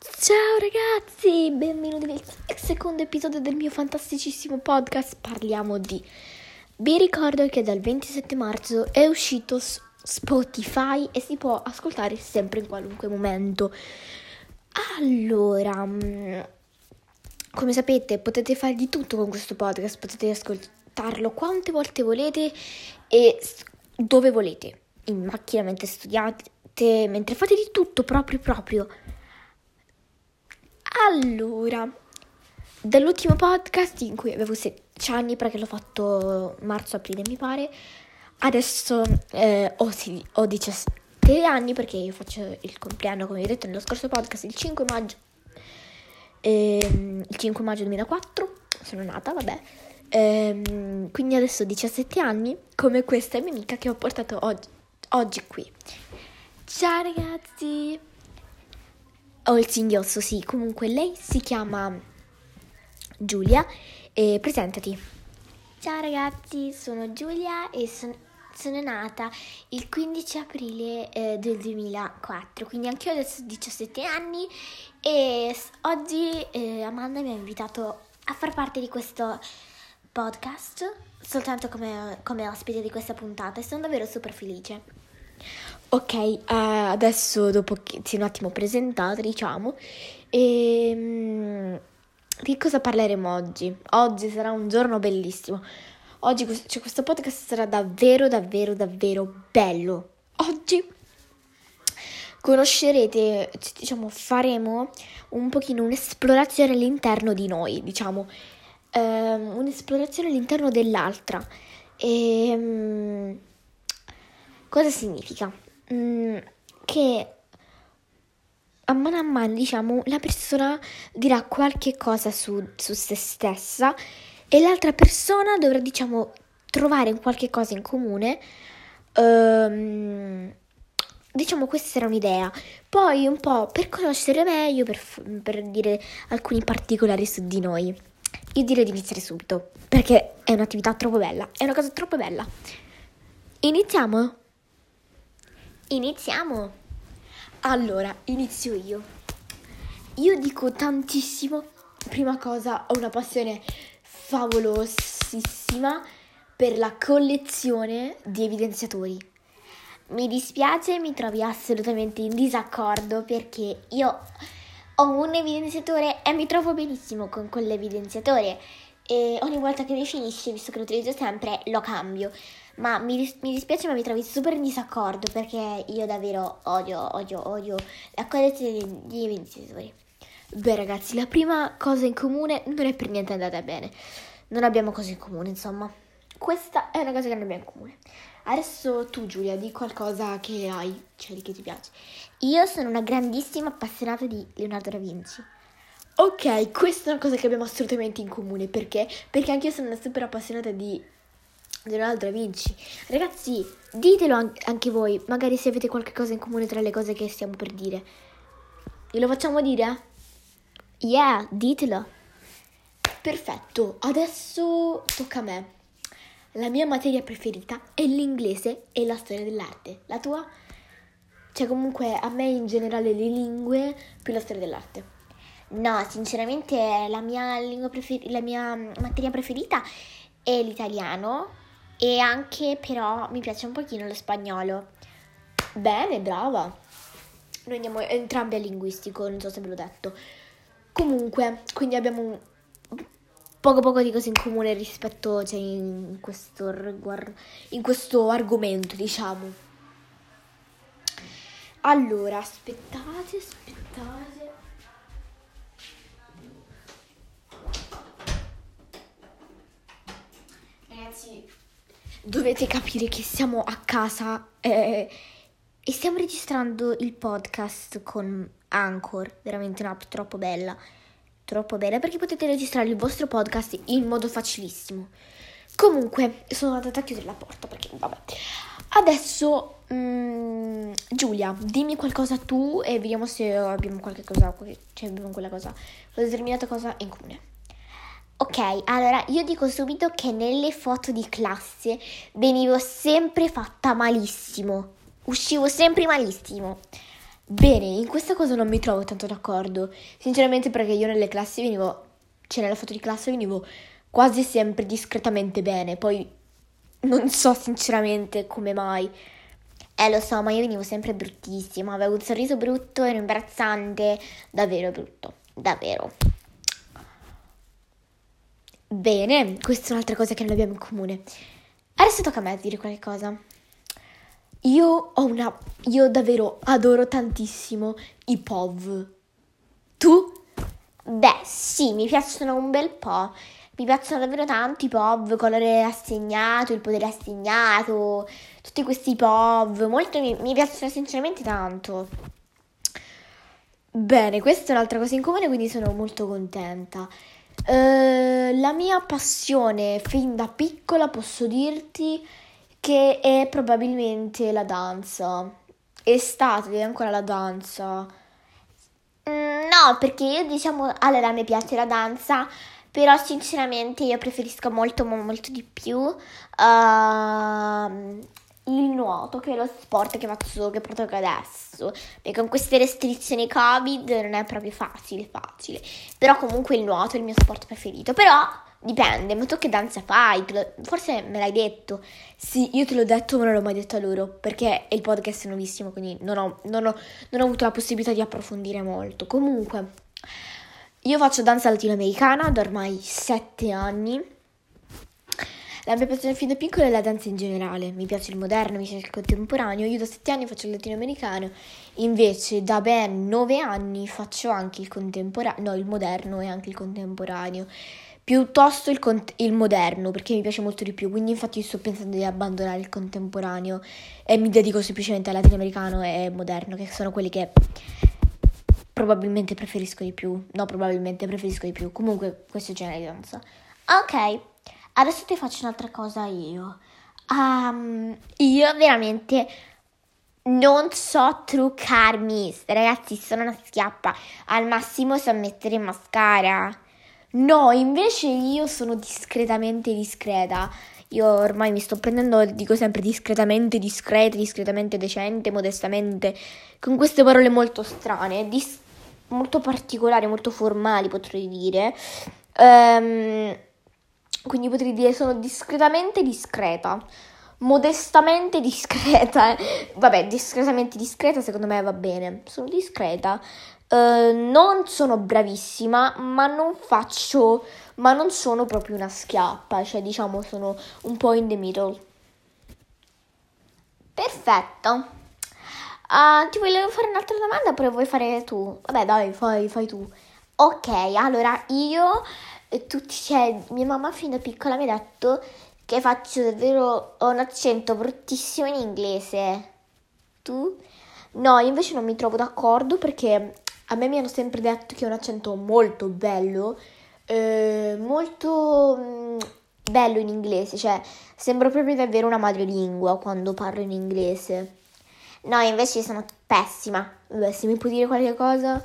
Ciao ragazzi, benvenuti nel secondo episodio del mio fantasticissimo podcast. Parliamo di... Vi ricordo che dal 27 marzo è uscito Spotify e si può ascoltare sempre in qualunque momento. Allora, mm, come sapete potete fare di tutto con questo podcast, potete ascoltarlo quante volte volete e dove volete, in macchina mentre studiate, mentre fate di tutto proprio proprio. Allora, dall'ultimo podcast in cui avevo 16 anni, perché l'ho fatto marzo-aprile mi pare, adesso eh, ho, sì, ho 17 anni perché io faccio il compleanno, come vi ho detto nello scorso podcast, il 5 maggio, ehm, il 5 maggio 2004, sono nata, vabbè. Ehm, quindi adesso ho 17 anni, come questa mia amica che ho portato oggi, oggi qui. Ciao ragazzi! Ho il singhiozzo, sì. Comunque lei si chiama Giulia e presentati. Ciao ragazzi, sono Giulia e son, sono nata il 15 aprile eh, del 2004, quindi anche io adesso ho 17 anni e oggi eh, Amanda mi ha invitato a far parte di questo podcast soltanto come, come ospite di questa puntata e sono davvero super felice. Ok, uh, adesso dopo che ti un attimo presentata, diciamo, e, um, di cosa parleremo oggi? Oggi sarà un giorno bellissimo. Oggi cioè, questo podcast sarà davvero, davvero, davvero bello. Oggi conoscerete, diciamo, faremo un pochino un'esplorazione all'interno di noi, diciamo, um, un'esplorazione all'interno dell'altra. E um, cosa significa? Mm, che a mano a mano, diciamo, la persona dirà qualche cosa su, su se stessa e l'altra persona dovrà, diciamo, trovare qualche cosa in comune. Um, diciamo, questa era un'idea. Poi un po' per conoscere meglio, per, per dire alcuni particolari su di noi. Io direi di iniziare subito, perché è un'attività troppo bella, è una cosa troppo bella. Iniziamo? Iniziamo! Allora, inizio io. Io dico tantissimo. Prima cosa, ho una passione favolosissima per la collezione di evidenziatori. Mi dispiace, mi trovi assolutamente in disaccordo perché io ho un evidenziatore e mi trovo benissimo con quell'evidenziatore e ogni volta che mi finisce, visto che lo utilizzo sempre, lo cambio. Ma mi, dis- mi dispiace, ma mi trovi super in disaccordo perché io davvero odio, odio, odio la collezione degli evidenziatori. Beh ragazzi, la prima cosa in comune non è per niente andata bene. Non abbiamo cose in comune, insomma. Questa è una cosa che non abbiamo in comune. Adesso tu Giulia, di qualcosa che hai, cioè che ti piace. Io sono una grandissima appassionata di Leonardo da Vinci. Ok, questa è una cosa che abbiamo assolutamente in comune, perché? Perché anche io sono una super appassionata di Da Vinci. Ragazzi, ditelo anche voi, magari se avete qualcosa in comune tra le cose che stiamo per dire. Glielo facciamo dire? Yeah, ditelo. Perfetto, adesso tocca a me. La mia materia preferita è l'inglese e la storia dell'arte. La tua? Cioè comunque a me in generale le lingue più la storia dell'arte. No, sinceramente la mia, prefer- la mia materia preferita è l'italiano e anche però mi piace un pochino lo spagnolo. Bene, brava. Noi andiamo entrambi a linguistico, non so se ve l'ho detto. Comunque, quindi abbiamo poco poco di cose in comune rispetto cioè, in, questo riguardo, in questo argomento, diciamo. Allora, aspettate, aspettate. Ragazzi, dovete capire che siamo a casa eh, e stiamo registrando il podcast con Anchor, veramente un'app troppo bella, troppo bella perché potete registrare il vostro podcast in modo facilissimo. Comunque, sono andata a chiudere la porta perché vabbè. Adesso mm, Giulia, dimmi qualcosa tu e vediamo se abbiamo qualche cosa, cioè abbiamo quella cosa, una determinata cosa in comune. Ok, allora io dico subito che nelle foto di classe venivo sempre fatta malissimo. Uscivo sempre malissimo. Bene, in questa cosa non mi trovo tanto d'accordo, sinceramente perché io nelle classi venivo, cioè nella foto di classe venivo quasi sempre discretamente bene, poi non so sinceramente come mai. Eh lo so, ma io venivo sempre bruttissima, avevo un sorriso brutto, ero imbarazzante, davvero brutto, davvero. Bene, questa è un'altra cosa che non abbiamo in comune. Adesso tocca a me dire qualche cosa. Io ho una... Io davvero adoro tantissimo i POV. Tu? Beh, sì, mi piacciono un bel po'. Mi piacciono davvero tanto i POV, colore assegnato, il potere assegnato, tutti questi POV. Molto mi, mi piacciono sinceramente tanto. Bene, questa è un'altra cosa in comune, quindi sono molto contenta. Uh, la mia passione fin da piccola posso dirti che è probabilmente la danza. È stata è ancora la danza. Mm, no, perché io diciamo, allora me piace la danza, però sinceramente io preferisco molto molto di più uh, il nuoto, che è lo sport che faccio, che pratico adesso. Perché con queste restrizioni Covid non è proprio facile, facile. Però comunque il nuoto è il mio sport preferito. Però dipende, ma tu che danza fai? Forse me l'hai detto. Sì, io te l'ho detto, ma non l'ho mai detto a loro. Perché il podcast è nuovissimo, quindi non ho, non ho, non ho avuto la possibilità di approfondire molto. Comunque, io faccio danza latinoamericana da ormai sette anni la mia passione fin da piccola è la danza in generale, mi piace il moderno, mi piace il contemporaneo, io da 7 anni faccio il latinoamericano, invece da ben 9 anni faccio anche il contemporaneo, no il moderno e anche il contemporaneo, piuttosto il, cont- il moderno perché mi piace molto di più, quindi infatti sto pensando di abbandonare il contemporaneo e mi dedico semplicemente al latinoamericano e moderno, che sono quelli che probabilmente preferisco di più, no probabilmente preferisco di più, comunque questo genere di danza. Ok. Adesso ti faccio un'altra cosa io. Um, io veramente non so truccarmi. Ragazzi, sono una schiappa. Al massimo so mettere mascara. No, invece io sono discretamente discreta. Io ormai mi sto prendendo, dico sempre discretamente discreta, discretamente decente, modestamente, con queste parole molto strane, dis- molto particolari, molto formali potrei dire. Um, quindi potrei dire sono discretamente discreta. Modestamente discreta. Vabbè, discretamente discreta secondo me va bene. Sono discreta. Uh, non sono bravissima, ma non faccio. Ma non sono proprio una schiappa. Cioè, diciamo, sono un po' in the middle. Perfetto. Uh, ti volevo fare un'altra domanda, però vuoi fare tu? Vabbè, dai, fai, fai tu. Ok, allora io tutti, cioè, mia mamma fin da piccola mi ha detto che faccio davvero un accento bruttissimo in inglese. Tu? No, invece non mi trovo d'accordo perché a me mi hanno sempre detto che ho un accento molto bello, eh, molto mh, mm, bello in inglese, cioè sembro proprio davvero una madrelingua quando parlo in inglese. No, invece sono pessima. Beh, se mi puoi dire qualche cosa?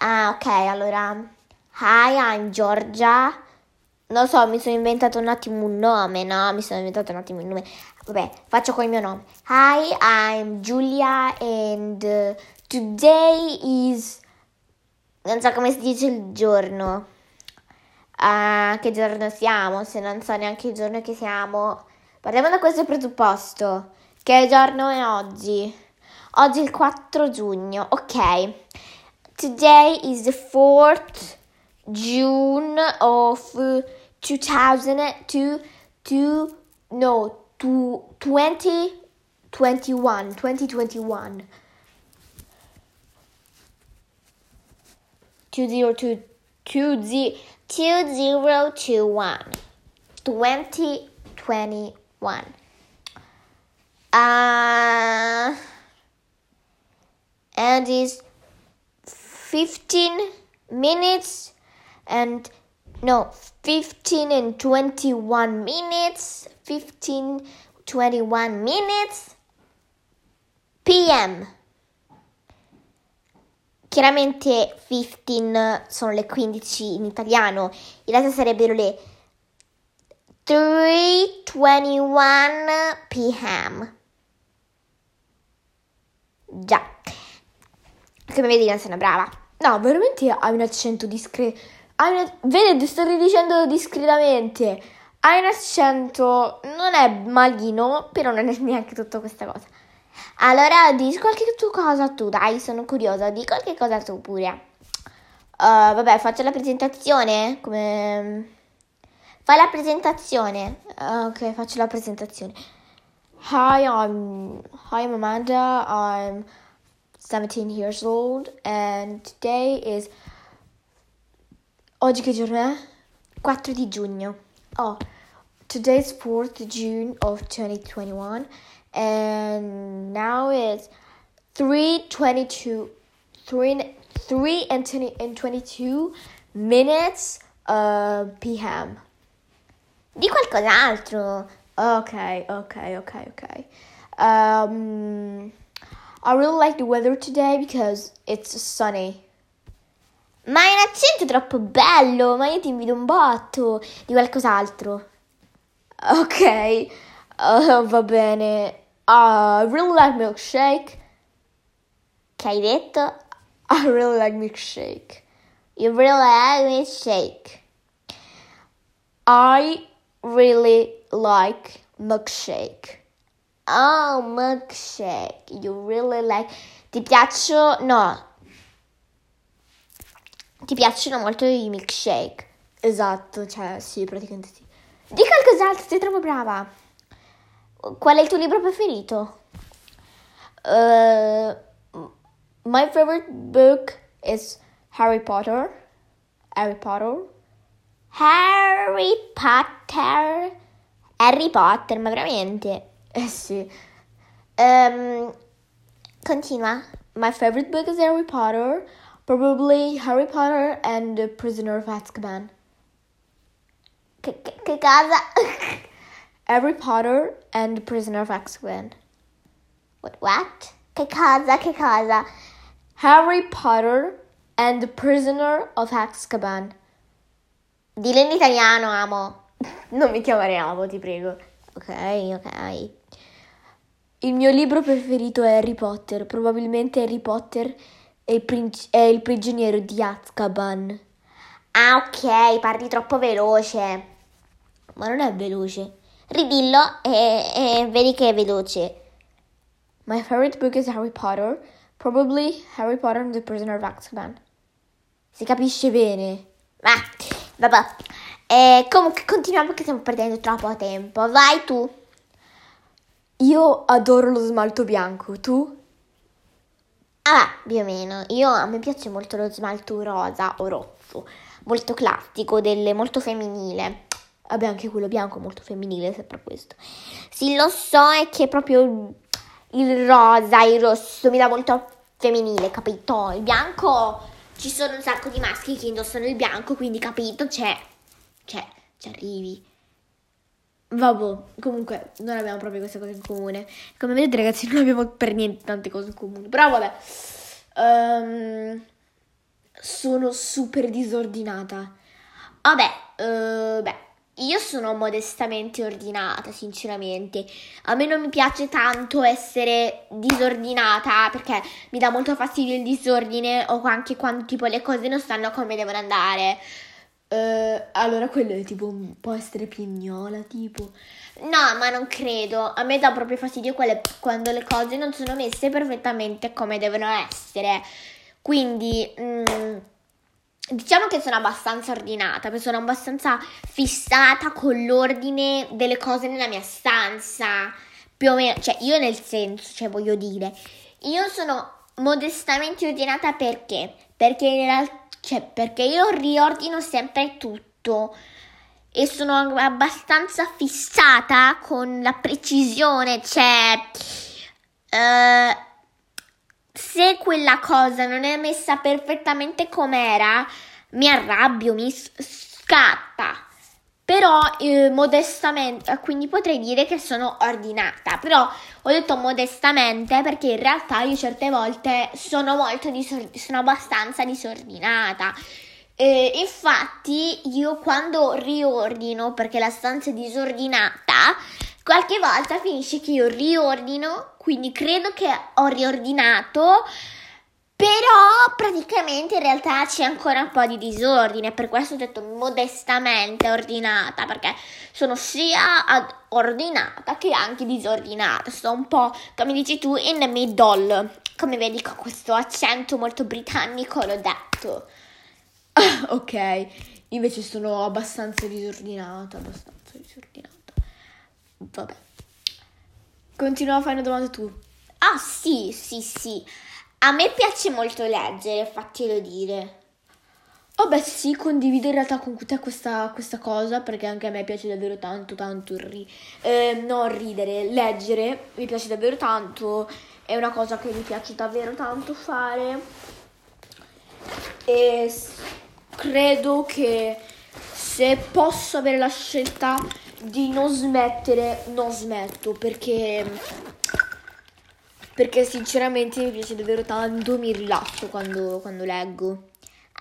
Ah, ok, allora Hi, I'm Giorgia. Non so, mi sono inventato un attimo un nome, no? Mi sono inventato un attimo il nome. Vabbè, faccio con il mio nome. Hi, I'm Giulia and uh, today is... Non so come si dice il giorno. Uh, che giorno siamo? Se non so neanche il giorno che siamo. Partiamo da questo presupposto. Che giorno è oggi? Oggi è il 4 giugno. Ok. Today is the 4th June of uh, 2002 to no to 2021 2021 2021 2021 uh, and is 15 minutes and no 15 and 21 minutes 15 21 minutes pm chiaramente 15 sono le 15 in italiano in realtà sarebbero le 3.21 pm già Come vedi non sono brava. No, veramente hai un accento discreto. Vedi, sto dicendo discretamente. Un accento, non è malino, però non è neanche tutta questa cosa. Allora, di qualche tu cosa tu, dai, sono curiosa, di qualche cosa tu pure. Uh, vabbè, faccio la presentazione, come... Fai la presentazione. Uh, ok, faccio la presentazione. Hi, I'm Hi, I'm Amanda. I'm 17 years old and today is Oggi che giorno è? 4 di giugno. Oh, today is 4th June of 2021 and now it's 3:22 3 3 and, 20, and 22 minutes uh, p.m. Di qualcos'altro. Okay, okay, okay, okay. Um, I really like the weather today because it's sunny. Ma è un accento troppo bello, ma io ti invito un botto di qualcos'altro. Ok, uh, va bene. I really like milkshake. Che hai detto? I really like milkshake. You really like milkshake. I really like milkshake. Oh, milkshake. You really like. Ti piacciono? No. Ti piacciono molto i milkshake? Esatto, cioè, sì, praticamente sì. Di qualcos'altro, sei troppo brava. Qual è il tuo libro preferito? Uh, my favorite book is Harry Potter. Harry Potter. Harry Potter. Harry Potter, ma veramente? Eh sì. Um, continua. My favorite book is Harry Potter. Probably Harry Potter and the Prisoner of Azkaban. Che, cosa? Harry Potter and the Prisoner of Azkaban. What? What? Che cosa? Che cosa? Harry Potter and the Prisoner of Azkaban. Dillo in italiano, amo. Non mi chiamare amo, ti prego. Ok, ok. Il mio libro preferito è Harry Potter. Probabilmente Harry Potter è il, princ- è il prigioniero di Azkaban. Ah, ok, parli troppo veloce. Ma non è veloce. Ridillo e, e vedi che è veloce. My favorite book is Harry Potter. Probably Harry Potter and the Prisoner of Azkaban. Si capisce bene. Ma, vabbè. Eh, comunque continuiamo perché stiamo perdendo troppo tempo. Vai tu. Io adoro lo smalto bianco, tu? Ah, più o meno. Io, a me piace molto lo smalto rosa o rosso, molto classico, delle, molto femminile. Vabbè, anche quello bianco molto femminile, sempre questo. Sì, lo so, è che proprio il rosa, il rosso mi dà molto femminile, capito? Il bianco, ci sono un sacco di maschi che indossano il bianco, quindi capito, c'è, c'è, ci arrivi. Vabbè, comunque non abbiamo proprio queste cose in comune. Come vedete ragazzi non abbiamo per niente tante cose in comune. Però vabbè. Um, sono super disordinata. Vabbè, uh, beh, io sono modestamente ordinata, sinceramente. A me non mi piace tanto essere disordinata perché mi dà molto fastidio il disordine o anche quando tipo le cose non stanno come devono andare. Uh, allora quello è tipo può essere pignola, tipo. No, ma non credo. A me dà proprio fastidio quelle, quando le cose non sono messe perfettamente come devono essere. Quindi, mm, diciamo che sono abbastanza ordinata, sono abbastanza fissata con l'ordine delle cose nella mia stanza. Più o meno, cioè io nel senso, cioè voglio dire, io sono modestamente ordinata perché? Perché in realtà cioè, perché io riordino sempre tutto e sono abbastanza fissata con la precisione, cioè uh, se quella cosa non è messa perfettamente com'era, mi arrabbio, mi scatta. Però eh, modestamente, quindi potrei dire che sono ordinata, però ho detto modestamente perché in realtà io certe volte sono molto disor- sono abbastanza disordinata. E infatti io quando riordino perché la stanza è disordinata, qualche volta finisce che io riordino, quindi credo che ho riordinato Però praticamente in realtà c'è ancora un po' di disordine, per questo ho detto modestamente ordinata, perché sono sia ordinata che anche disordinata. Sto un po', come dici tu, in the middle. Come vedi con questo accento molto britannico l'ho detto. ok, invece sono abbastanza disordinata, abbastanza disordinata. Vabbè. Continua a fare una domanda tu. Ah sì, sì, sì. A me piace molto leggere, fattelo dire. Oh beh sì, condivido in realtà con te questa, questa, cosa perché anche a me piace davvero tanto, tanto ri- eh, non ridere, leggere, mi piace davvero tanto, è una cosa che mi piace davvero tanto fare e credo che se posso avere la scelta di non smettere, non smetto perché perché sinceramente mi piace davvero tanto, mi rilasso quando, quando leggo.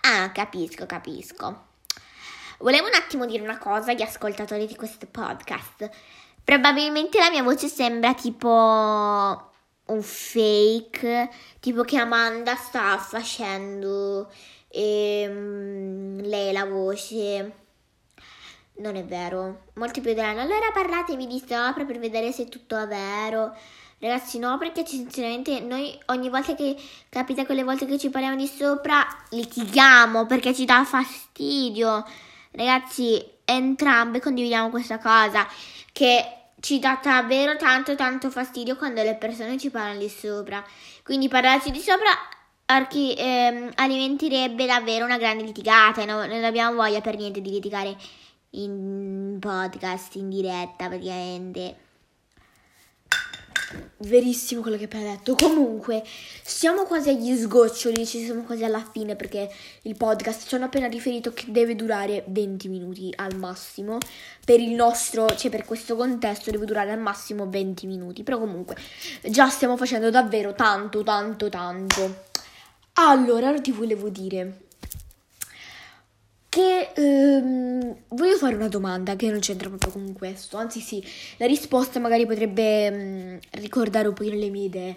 Ah, capisco, capisco. Volevo un attimo dire una cosa agli ascoltatori di questo podcast. Probabilmente la mia voce sembra tipo un fake, tipo che Amanda sta facendo ehm, lei la voce. Non è vero. Molti più diranno, allora parlatevi di sopra per vedere se tutto è vero. Ragazzi, no, perché sinceramente noi ogni volta che capita quelle volte che ci parliamo di sopra litighiamo perché ci dà fastidio. Ragazzi, entrambe condividiamo questa cosa che ci dà davvero tanto tanto fastidio quando le persone ci parlano di sopra. Quindi parlarci di sopra archi, ehm, alimenterebbe davvero una grande litigata. No? Non abbiamo voglia per niente di litigare in podcast, in diretta praticamente. Verissimo quello che hai appena detto. Comunque, siamo quasi agli sgoccioli, ci siamo quasi alla fine perché il podcast ci hanno appena riferito che deve durare 20 minuti al massimo. Per il nostro, cioè per questo contesto deve durare al massimo 20 minuti. Però comunque, già stiamo facendo davvero tanto, tanto, tanto. Allora, ora ti volevo dire che ehm, voglio fare una domanda che non c'entra proprio con questo, anzi sì, la risposta magari potrebbe mh, mm, ricordare un pochino le mie idee.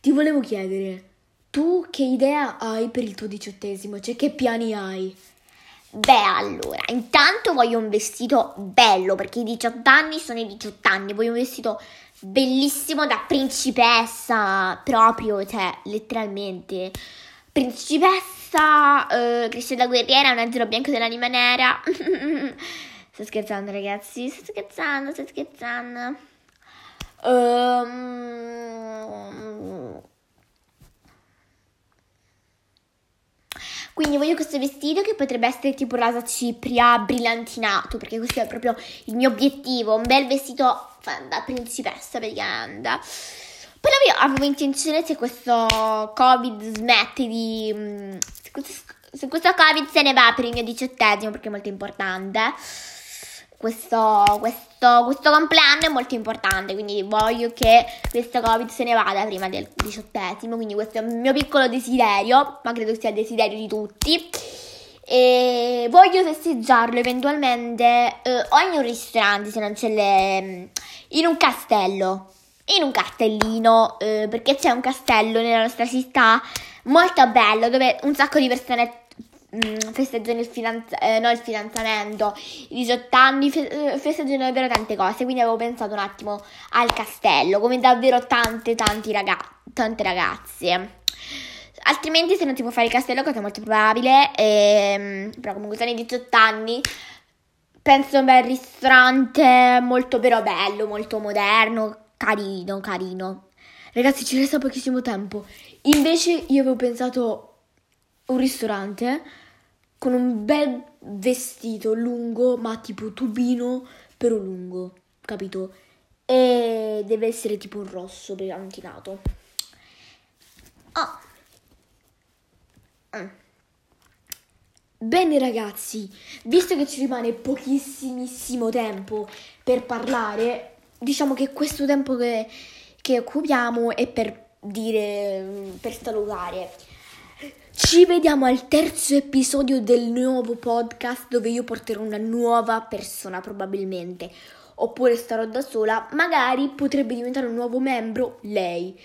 Ti volevo chiedere, tu che idea hai per il tuo diciottesimo? Cioè che piani hai? Beh, allora, intanto voglio un vestito bello, perché i 18 anni sono i 18 anni, voglio un vestito bellissimo da principessa, proprio, cioè, letteralmente, principessa uh, Cristina Guerriera, un angelo bianco dell'anima nera. sto scherzando, ragazzi. Sto scherzando, sto scherzando. Um... Quindi voglio questo vestito che potrebbe essere tipo rosa cipria brillantinato, perché questo è proprio il mio obiettivo, un bel vestito da principessa praticamente. Poi avevo intenzione se questo Covid smette di... Mm, se questo Covid se ne va per il mio diciottesimo perché è molto importante. Questo, questo, questo compleanno è molto importante, quindi voglio che questo Covid se ne vada prima del diciottesimo, quindi questo è il mio piccolo desiderio, ma credo sia il desiderio di tutti. E voglio festeggiarlo eventualmente eh, o in un ristorante se non c'è le... in un castello in un castellino, eh, perché c'è un castello nella nostra città molto bello dove un sacco di persone mm, festeggiano il, fidanz- eh, no, il fidanzamento, i 18 anni, fe- eh, festeggiano davvero tante cose, quindi avevo pensato un attimo al castello, come davvero tante, tante, raga- tante ragazze. Altrimenti se non si può fare il castello, cosa molto probabile, ehm, però comunque sono i 18 anni, penso a un bel ristorante molto però bello, molto moderno, carino, carino. Ragazzi, ci resta pochissimo tempo. Invece io avevo pensato un ristorante con un bel vestito lungo, ma tipo tubino, però lungo, capito? E deve essere tipo un rosso brillantinato. Oh. Mm. Bene ragazzi, visto che ci rimane pochissimissimo tempo per parlare, diciamo che questo tempo che, che occupiamo è per dire, per salutare. Ci vediamo al terzo episodio del nuovo podcast dove io porterò una nuova persona probabilmente. Oppure starò da sola, magari potrebbe diventare un nuovo membro lei.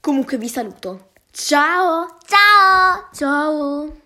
Comunque vi saluto. Ciao! Ciao! Ciao!